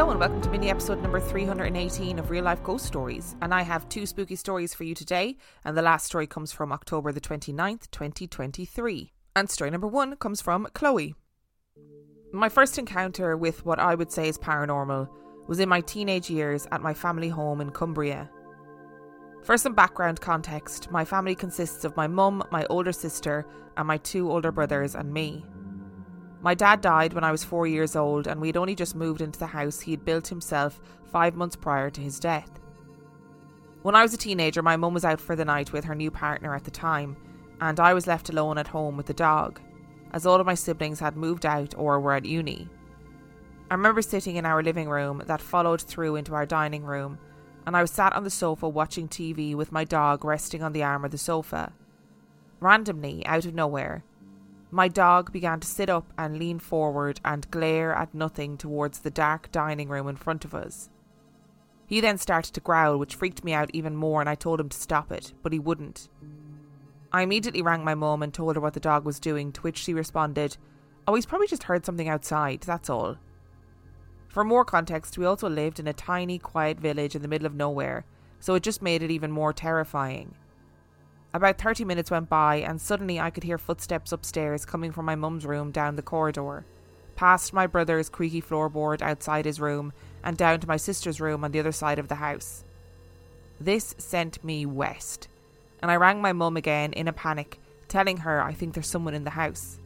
Hello and welcome to mini episode number 318 of Real Life Ghost Stories. And I have two spooky stories for you today. And the last story comes from October the 29th, 2023. And story number one comes from Chloe. My first encounter with what I would say is paranormal was in my teenage years at my family home in Cumbria. For some background context, my family consists of my mum, my older sister, and my two older brothers and me. My dad died when I was four years old, and we'd only just moved into the house he'd built himself five months prior to his death. When I was a teenager, my mum was out for the night with her new partner at the time, and I was left alone at home with the dog, as all of my siblings had moved out or were at uni. I remember sitting in our living room that followed through into our dining room, and I was sat on the sofa watching TV with my dog resting on the arm of the sofa. Randomly, out of nowhere, my dog began to sit up and lean forward and glare at nothing towards the dark dining room in front of us. He then started to growl, which freaked me out even more, and I told him to stop it, but he wouldn't. I immediately rang my mum and told her what the dog was doing, to which she responded, Oh, he's probably just heard something outside, that's all. For more context, we also lived in a tiny, quiet village in the middle of nowhere, so it just made it even more terrifying. About 30 minutes went by, and suddenly I could hear footsteps upstairs coming from my mum's room down the corridor, past my brother's creaky floorboard outside his room, and down to my sister's room on the other side of the house. This sent me west, and I rang my mum again in a panic, telling her I think there's someone in the house.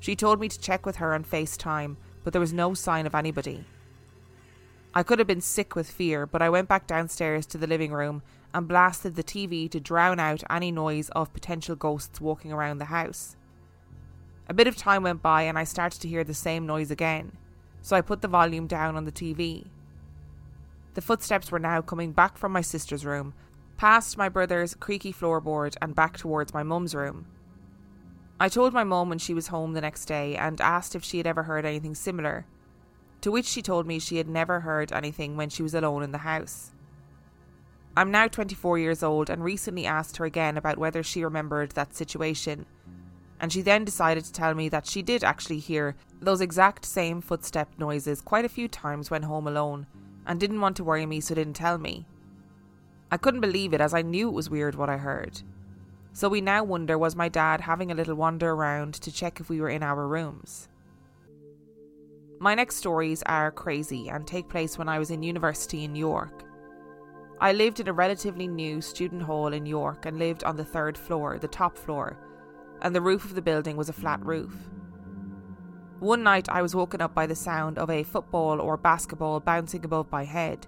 She told me to check with her on FaceTime, but there was no sign of anybody. I could have been sick with fear, but I went back downstairs to the living room and blasted the TV to drown out any noise of potential ghosts walking around the house. A bit of time went by and I started to hear the same noise again, so I put the volume down on the TV. The footsteps were now coming back from my sister's room, past my brother's creaky floorboard, and back towards my mum's room. I told my mum when she was home the next day and asked if she had ever heard anything similar, to which she told me she had never heard anything when she was alone in the house. I'm now 24 years old and recently asked her again about whether she remembered that situation. And she then decided to tell me that she did actually hear those exact same footstep noises quite a few times when home alone and didn't want to worry me so didn't tell me. I couldn't believe it as I knew it was weird what I heard. So we now wonder was my dad having a little wander around to check if we were in our rooms? My next stories are crazy and take place when I was in university in York. I lived in a relatively new student hall in York and lived on the third floor, the top floor, and the roof of the building was a flat roof. One night I was woken up by the sound of a football or basketball bouncing above my head,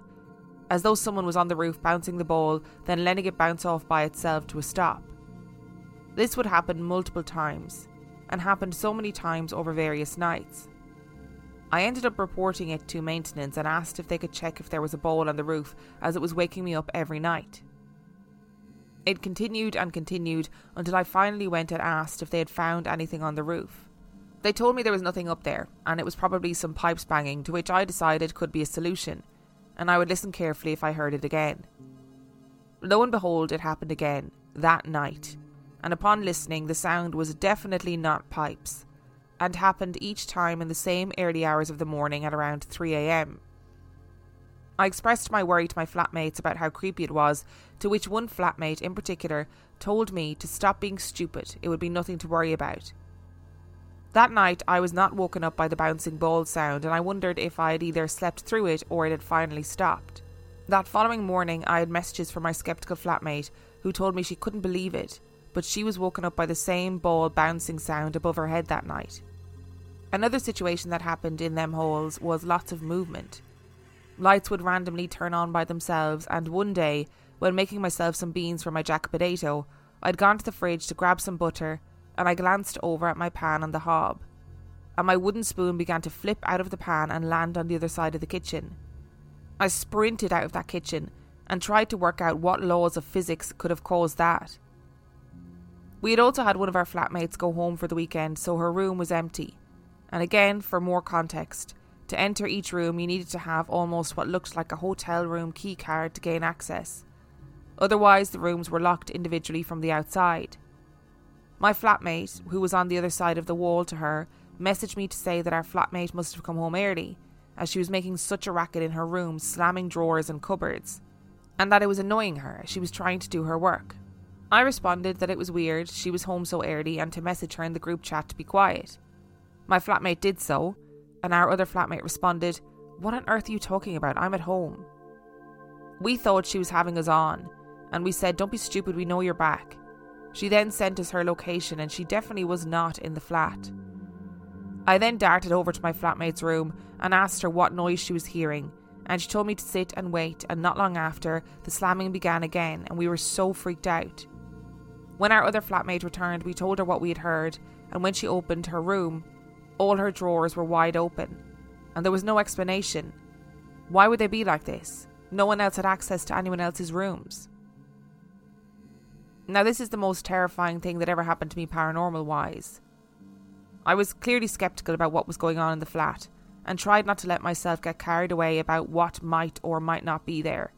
as though someone was on the roof bouncing the ball, then letting it bounce off by itself to a stop. This would happen multiple times, and happened so many times over various nights. I ended up reporting it to maintenance and asked if they could check if there was a ball on the roof, as it was waking me up every night. It continued and continued until I finally went and asked if they had found anything on the roof. They told me there was nothing up there, and it was probably some pipes banging, to which I decided could be a solution, and I would listen carefully if I heard it again. Lo and behold, it happened again, that night, and upon listening, the sound was definitely not pipes and happened each time in the same early hours of the morning at around 3am. I expressed my worry to my flatmates about how creepy it was, to which one flatmate in particular told me to stop being stupid, it would be nothing to worry about. That night I was not woken up by the bouncing ball sound, and I wondered if I had either slept through it or it had finally stopped. That following morning, I had messages from my skeptical flatmate who told me she couldn't believe it, but she was woken up by the same ball bouncing sound above her head that night. Another situation that happened in them holes was lots of movement. Lights would randomly turn on by themselves, and one day, when making myself some beans for my jack potato, I'd gone to the fridge to grab some butter, and I glanced over at my pan on the hob, and my wooden spoon began to flip out of the pan and land on the other side of the kitchen. I sprinted out of that kitchen and tried to work out what laws of physics could have caused that. We had also had one of our flatmates go home for the weekend, so her room was empty. And again, for more context, to enter each room, you needed to have almost what looked like a hotel room key card to gain access. Otherwise, the rooms were locked individually from the outside. My flatmate, who was on the other side of the wall to her, messaged me to say that our flatmate must have come home early, as she was making such a racket in her room, slamming drawers and cupboards, and that it was annoying her as she was trying to do her work. I responded that it was weird she was home so early and to message her in the group chat to be quiet. My flatmate did so, and our other flatmate responded, What on earth are you talking about? I'm at home. We thought she was having us on, and we said, Don't be stupid, we know you're back. She then sent us her location, and she definitely was not in the flat. I then darted over to my flatmate's room and asked her what noise she was hearing, and she told me to sit and wait, and not long after, the slamming began again, and we were so freaked out. When our other flatmate returned, we told her what we had heard, and when she opened her room, all her drawers were wide open, and there was no explanation. Why would they be like this? No one else had access to anyone else's rooms. Now, this is the most terrifying thing that ever happened to me paranormal wise. I was clearly skeptical about what was going on in the flat and tried not to let myself get carried away about what might or might not be there,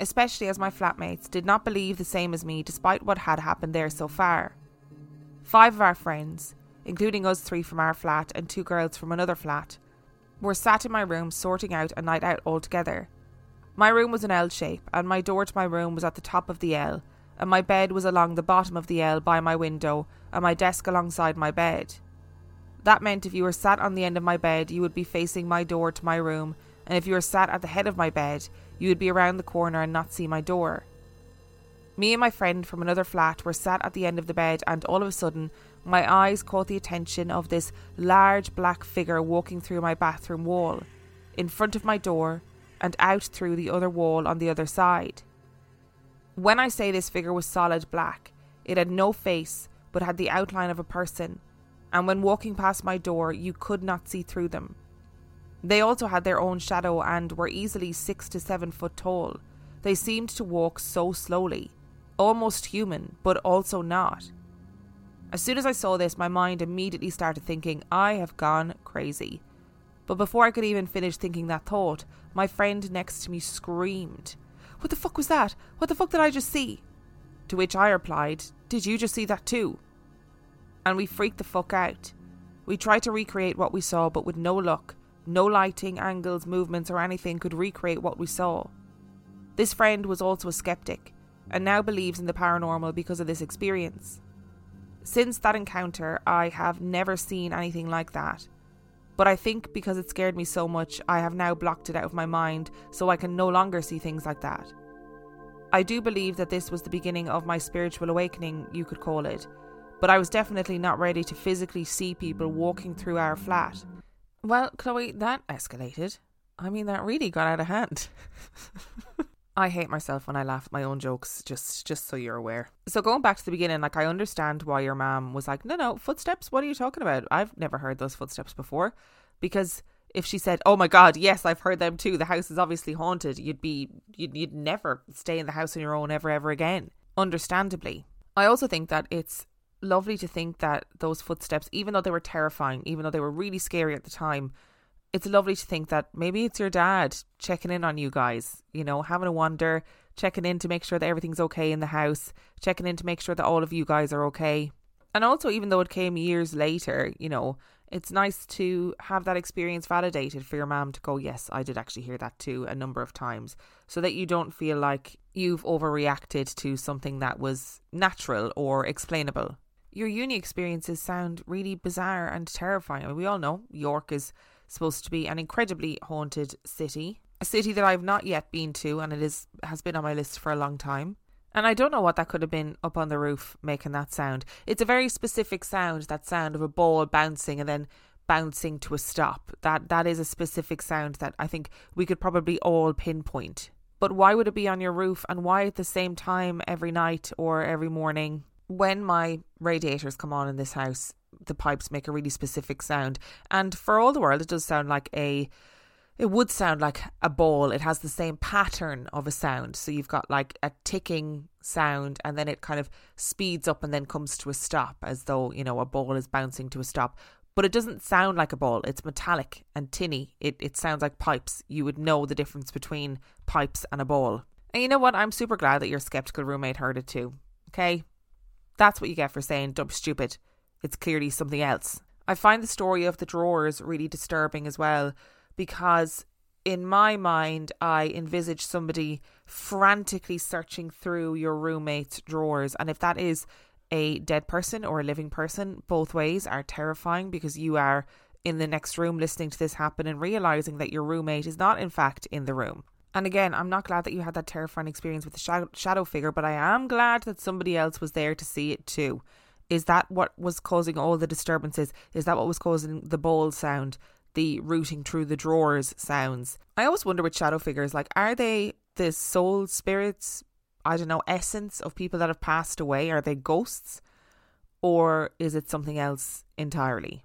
especially as my flatmates did not believe the same as me despite what had happened there so far. Five of our friends, including us three from our flat and two girls from another flat, were sat in my room sorting out a night out altogether. My room was an L shape, and my door to my room was at the top of the L, and my bed was along the bottom of the L by my window, and my desk alongside my bed. That meant if you were sat on the end of my bed, you would be facing my door to my room, and if you were sat at the head of my bed, you would be around the corner and not see my door. Me and my friend from another flat were sat at the end of the bed, and all of a sudden, my eyes caught the attention of this large black figure walking through my bathroom wall, in front of my door, and out through the other wall on the other side. When I say this figure was solid black, it had no face but had the outline of a person, and when walking past my door, you could not see through them. They also had their own shadow and were easily six to seven foot tall. They seemed to walk so slowly, almost human, but also not. As soon as I saw this, my mind immediately started thinking, I have gone crazy. But before I could even finish thinking that thought, my friend next to me screamed, What the fuck was that? What the fuck did I just see? To which I replied, Did you just see that too? And we freaked the fuck out. We tried to recreate what we saw, but with no luck. No lighting, angles, movements, or anything could recreate what we saw. This friend was also a skeptic, and now believes in the paranormal because of this experience. Since that encounter, I have never seen anything like that. But I think because it scared me so much, I have now blocked it out of my mind so I can no longer see things like that. I do believe that this was the beginning of my spiritual awakening, you could call it, but I was definitely not ready to physically see people walking through our flat. Well, Chloe, that escalated. I mean, that really got out of hand. I hate myself when I laugh at my own jokes, just just so you're aware. So going back to the beginning, like I understand why your mom was like, No, no, footsteps, what are you talking about? I've never heard those footsteps before. Because if she said, "Oh my god, yes, I've heard them too. The house is obviously haunted," you'd be you'd, you'd never stay in the house on your own ever ever again. Understandably, I also think that it's lovely to think that those footsteps, even though they were terrifying, even though they were really scary at the time, it's lovely to think that maybe it's your dad checking in on you guys, you know, having a wonder, checking in to make sure that everything's okay in the house, checking in to make sure that all of you guys are okay. And also, even though it came years later, you know, it's nice to have that experience validated for your mom to go, yes, I did actually hear that too a number of times, so that you don't feel like you've overreacted to something that was natural or explainable. Your uni experiences sound really bizarre and terrifying. I mean, we all know York is supposed to be an incredibly haunted city. a city that I've not yet been to, and it is has been on my list for a long time. And I don't know what that could have been up on the roof making that sound. It's a very specific sound, that sound of a ball bouncing and then bouncing to a stop. That that is a specific sound that I think we could probably all pinpoint. But why would it be on your roof and why at the same time every night or every morning? When my radiators come on in this house, the pipes make a really specific sound. And for all the world, it does sound like a it would sound like a ball. It has the same pattern of a sound. So you've got like a ticking sound and then it kind of speeds up and then comes to a stop as though, you know, a ball is bouncing to a stop. But it doesn't sound like a ball. It's metallic and tinny. It it sounds like pipes. You would know the difference between pipes and a ball. And you know what? I'm super glad that your skeptical roommate heard it too. Okay? That's what you get for saying be stupid. It's clearly something else. I find the story of the drawers really disturbing as well because in my mind, I envisage somebody frantically searching through your roommate's drawers. And if that is a dead person or a living person, both ways are terrifying because you are in the next room listening to this happen and realizing that your roommate is not, in fact, in the room. And again, I'm not glad that you had that terrifying experience with the shadow figure, but I am glad that somebody else was there to see it too. Is that what was causing all the disturbances? Is that what was causing the ball sound? the rooting through the drawers sounds. I always wonder with shadow figures, like, are they the soul spirits, I don't know, essence of people that have passed away? Are they ghosts? Or is it something else entirely?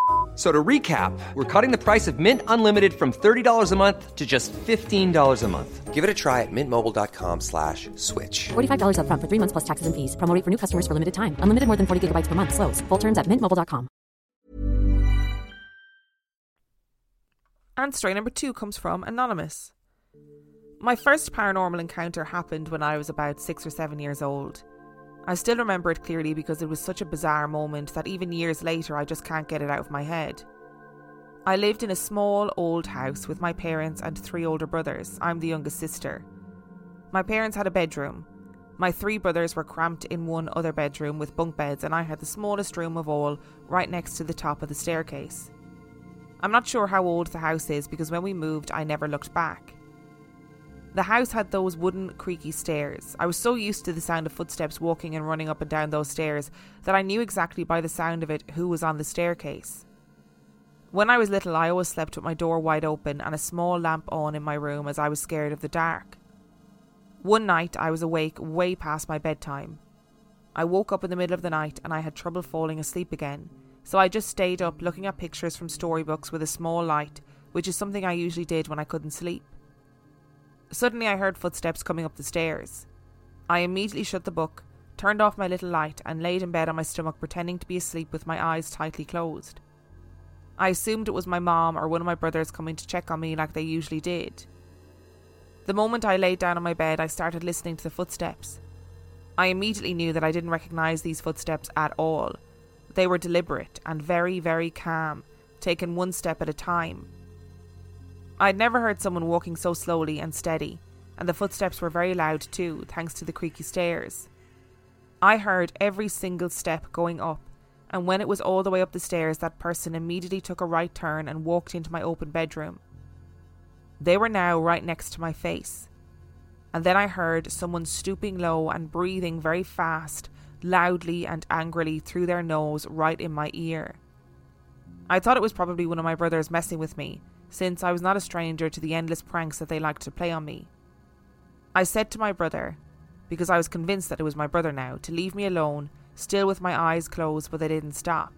So to recap, we're cutting the price of Mint Unlimited from $30 a month to just $15 a month. Give it a try at mintmobile.com slash switch. $45 up front for three months plus taxes and fees. Promo for new customers for limited time. Unlimited more than 40 gigabytes per month. Slows. Full terms at mintmobile.com. And story number two comes from Anonymous. My first paranormal encounter happened when I was about six or seven years old. I still remember it clearly because it was such a bizarre moment that even years later I just can't get it out of my head. I lived in a small old house with my parents and three older brothers. I'm the youngest sister. My parents had a bedroom. My three brothers were cramped in one other bedroom with bunk beds, and I had the smallest room of all, right next to the top of the staircase. I'm not sure how old the house is because when we moved, I never looked back. The house had those wooden, creaky stairs. I was so used to the sound of footsteps walking and running up and down those stairs that I knew exactly by the sound of it who was on the staircase. When I was little, I always slept with my door wide open and a small lamp on in my room as I was scared of the dark. One night, I was awake way past my bedtime. I woke up in the middle of the night and I had trouble falling asleep again, so I just stayed up looking at pictures from storybooks with a small light, which is something I usually did when I couldn't sleep. Suddenly, I heard footsteps coming up the stairs. I immediately shut the book, turned off my little light, and laid in bed on my stomach, pretending to be asleep with my eyes tightly closed. I assumed it was my mom or one of my brothers coming to check on me like they usually did. The moment I laid down on my bed, I started listening to the footsteps. I immediately knew that I didn't recognise these footsteps at all. They were deliberate and very, very calm, taken one step at a time. I'd never heard someone walking so slowly and steady, and the footsteps were very loud too, thanks to the creaky stairs. I heard every single step going up, and when it was all the way up the stairs, that person immediately took a right turn and walked into my open bedroom. They were now right next to my face. And then I heard someone stooping low and breathing very fast, loudly and angrily through their nose right in my ear. I thought it was probably one of my brothers messing with me, since I was not a stranger to the endless pranks that they liked to play on me. I said to my brother, because I was convinced that it was my brother now, to leave me alone, still with my eyes closed, but they didn't stop.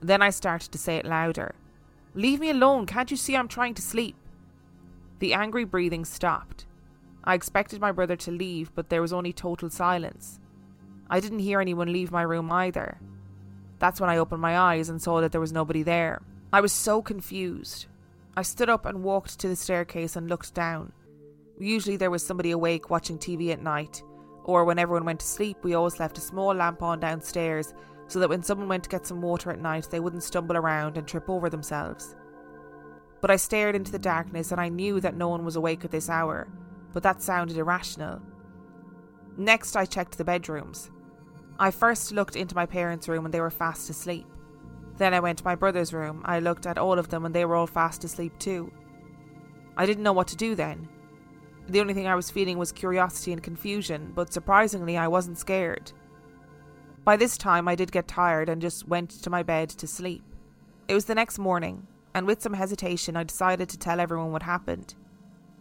Then I started to say it louder Leave me alone, can't you see I'm trying to sleep? The angry breathing stopped. I expected my brother to leave, but there was only total silence. I didn't hear anyone leave my room either. That's when I opened my eyes and saw that there was nobody there. I was so confused. I stood up and walked to the staircase and looked down. Usually there was somebody awake watching TV at night, or when everyone went to sleep, we always left a small lamp on downstairs so that when someone went to get some water at night, they wouldn't stumble around and trip over themselves. But I stared into the darkness and I knew that no one was awake at this hour, but that sounded irrational. Next, I checked the bedrooms. I first looked into my parents' room and they were fast asleep. Then I went to my brother's room. I looked at all of them and they were all fast asleep too. I didn't know what to do then. The only thing I was feeling was curiosity and confusion, but surprisingly, I wasn't scared. By this time, I did get tired and just went to my bed to sleep. It was the next morning, and with some hesitation, I decided to tell everyone what happened.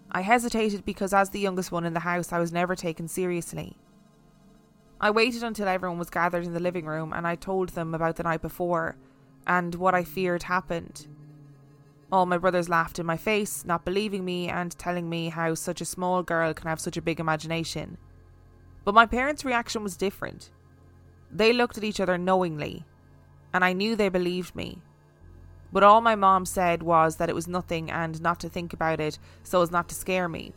I hesitated because, as the youngest one in the house, I was never taken seriously. I waited until everyone was gathered in the living room and I told them about the night before and what I feared happened. All my brothers laughed in my face, not believing me and telling me how such a small girl can have such a big imagination. But my parents' reaction was different. They looked at each other knowingly, and I knew they believed me. But all my mom said was that it was nothing and not to think about it so as not to scare me.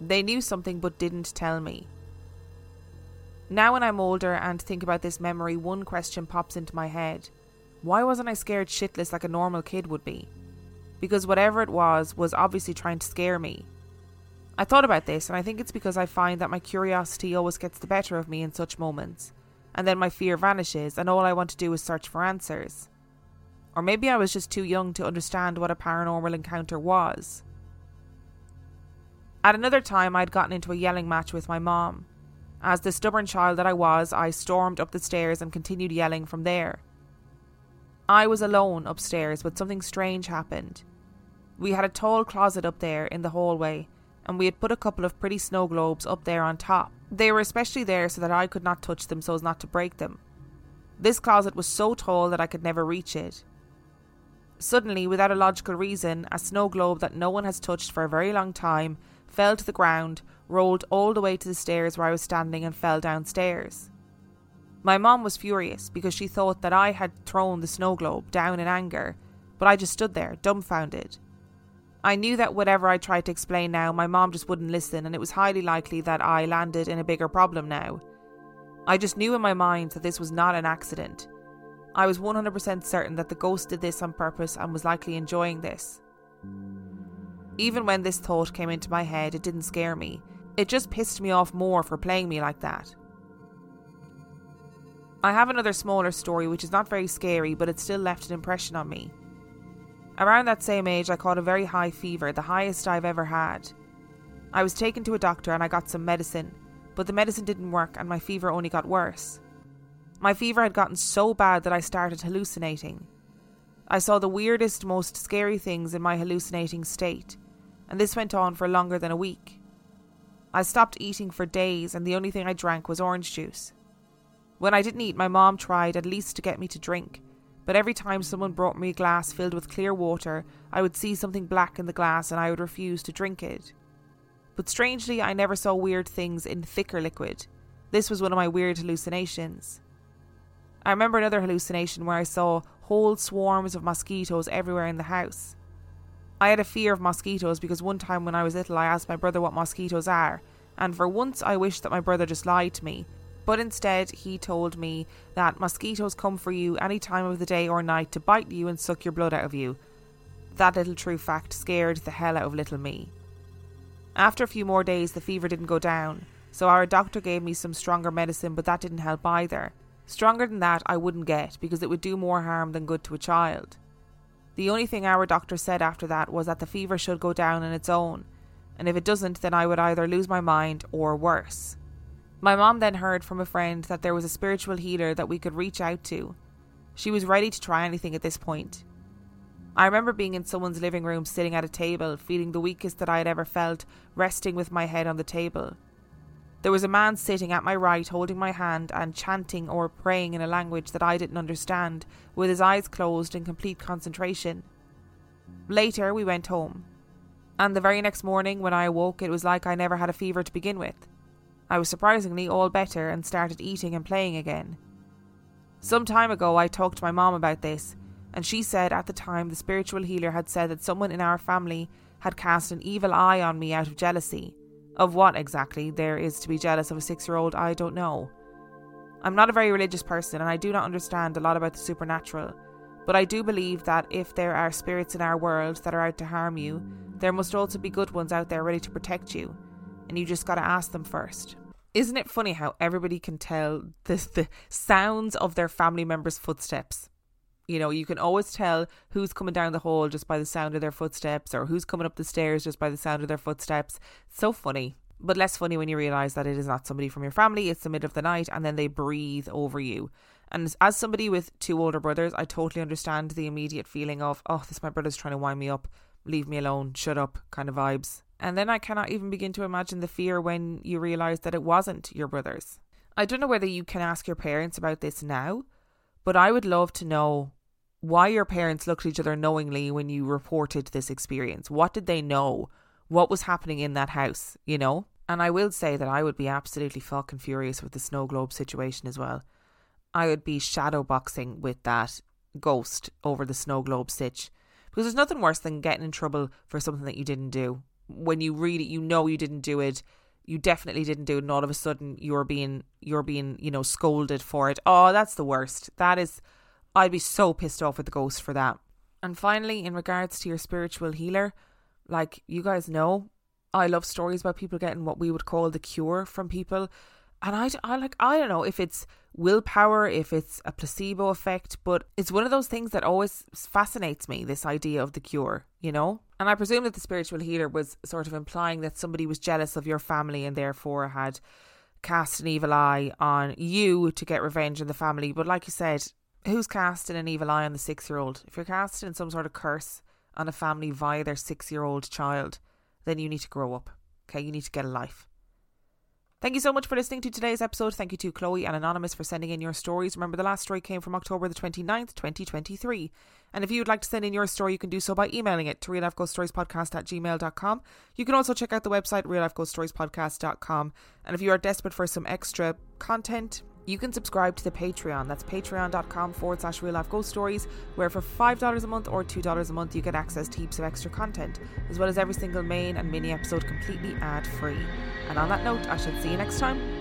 They knew something but didn't tell me. Now, when I'm older and think about this memory, one question pops into my head. Why wasn't I scared shitless like a normal kid would be? Because whatever it was, was obviously trying to scare me. I thought about this, and I think it's because I find that my curiosity always gets the better of me in such moments, and then my fear vanishes, and all I want to do is search for answers. Or maybe I was just too young to understand what a paranormal encounter was. At another time, I'd gotten into a yelling match with my mom. As the stubborn child that I was, I stormed up the stairs and continued yelling from there. I was alone upstairs, but something strange happened. We had a tall closet up there in the hallway, and we had put a couple of pretty snow globes up there on top. They were especially there so that I could not touch them so as not to break them. This closet was so tall that I could never reach it. Suddenly, without a logical reason, a snow globe that no one has touched for a very long time fell to the ground, rolled all the way to the stairs where I was standing, and fell downstairs. My mom was furious because she thought that I had thrown the snow globe down in anger, but I just stood there, dumbfounded. I knew that whatever I tried to explain now, my mom just wouldn't listen, and it was highly likely that I landed in a bigger problem now. I just knew in my mind that this was not an accident. I was 100% certain that the ghost did this on purpose and was likely enjoying this. Even when this thought came into my head, it didn't scare me. It just pissed me off more for playing me like that. I have another smaller story which is not very scary, but it still left an impression on me. Around that same age, I caught a very high fever, the highest I've ever had. I was taken to a doctor and I got some medicine, but the medicine didn't work and my fever only got worse. My fever had gotten so bad that I started hallucinating. I saw the weirdest, most scary things in my hallucinating state, and this went on for longer than a week. I stopped eating for days, and the only thing I drank was orange juice. When I didn't eat, my mom tried at least to get me to drink, but every time someone brought me a glass filled with clear water, I would see something black in the glass and I would refuse to drink it. But strangely, I never saw weird things in thicker liquid. This was one of my weird hallucinations. I remember another hallucination where I saw whole swarms of mosquitoes everywhere in the house. I had a fear of mosquitoes because one time when I was little I asked my brother what mosquitoes are, and for once I wished that my brother just lied to me but instead, he told me that mosquitoes come for you any time of the day or night to bite you and suck your blood out of you. That little true fact scared the hell out of little me. After a few more days, the fever didn't go down, so our doctor gave me some stronger medicine, but that didn't help either. Stronger than that, I wouldn't get because it would do more harm than good to a child. The only thing our doctor said after that was that the fever should go down on its own, and if it doesn't, then I would either lose my mind or worse. My mom then heard from a friend that there was a spiritual healer that we could reach out to. She was ready to try anything at this point. I remember being in someone's living room sitting at a table, feeling the weakest that I had ever felt, resting with my head on the table. There was a man sitting at my right holding my hand and chanting or praying in a language that I didn't understand, with his eyes closed in complete concentration. Later, we went home. And the very next morning, when I awoke, it was like I never had a fever to begin with. I was surprisingly all better and started eating and playing again. Some time ago, I talked to my mom about this, and she said at the time the spiritual healer had said that someone in our family had cast an evil eye on me out of jealousy. Of what exactly there is to be jealous of a six year old, I don't know. I'm not a very religious person and I do not understand a lot about the supernatural, but I do believe that if there are spirits in our world that are out to harm you, there must also be good ones out there ready to protect you, and you just gotta ask them first. Isn't it funny how everybody can tell the, the sounds of their family members' footsteps? You know, you can always tell who's coming down the hall just by the sound of their footsteps or who's coming up the stairs just by the sound of their footsteps. so funny. But less funny when you realise that it is not somebody from your family, it's the middle of the night, and then they breathe over you. And as somebody with two older brothers, I totally understand the immediate feeling of, oh, this my brother's trying to wind me up, leave me alone, shut up kind of vibes. And then I cannot even begin to imagine the fear when you realise that it wasn't your brother's. I don't know whether you can ask your parents about this now, but I would love to know why your parents looked at each other knowingly when you reported this experience. What did they know? What was happening in that house, you know? And I will say that I would be absolutely fucking furious with the snow globe situation as well. I would be shadow boxing with that ghost over the snow globe stitch. Because there's nothing worse than getting in trouble for something that you didn't do. When you really you know you didn't do it, you definitely didn't do it, and all of a sudden you're being you're being, you know, scolded for it. Oh, that's the worst. That is I'd be so pissed off with the ghost for that. And finally, in regards to your spiritual healer, like you guys know, I love stories about people getting what we would call the cure from people. And I, I like, I don't know if it's willpower, if it's a placebo effect, but it's one of those things that always fascinates me this idea of the cure, you know? And I presume that the spiritual healer was sort of implying that somebody was jealous of your family and therefore had cast an evil eye on you to get revenge on the family. But like you said, who's casting an evil eye on the six year old? If you're casting some sort of curse on a family via their six year old child, then you need to grow up. Okay, you need to get a life. Thank you so much for listening to today's episode. Thank you to Chloe and Anonymous for sending in your stories. Remember, the last story came from October the 29th, 2023. And if you would like to send in your story, you can do so by emailing it to reallifeghoststoriespodcast at gmail.com. You can also check out the website, reallifeghoststoriespodcast.com. And if you are desperate for some extra content, you can subscribe to the Patreon. That's patreon.com forward slash real life ghost stories, where for $5 a month or $2 a month, you get access to heaps of extra content, as well as every single main and mini episode completely ad free. And on that note, I shall see you next time.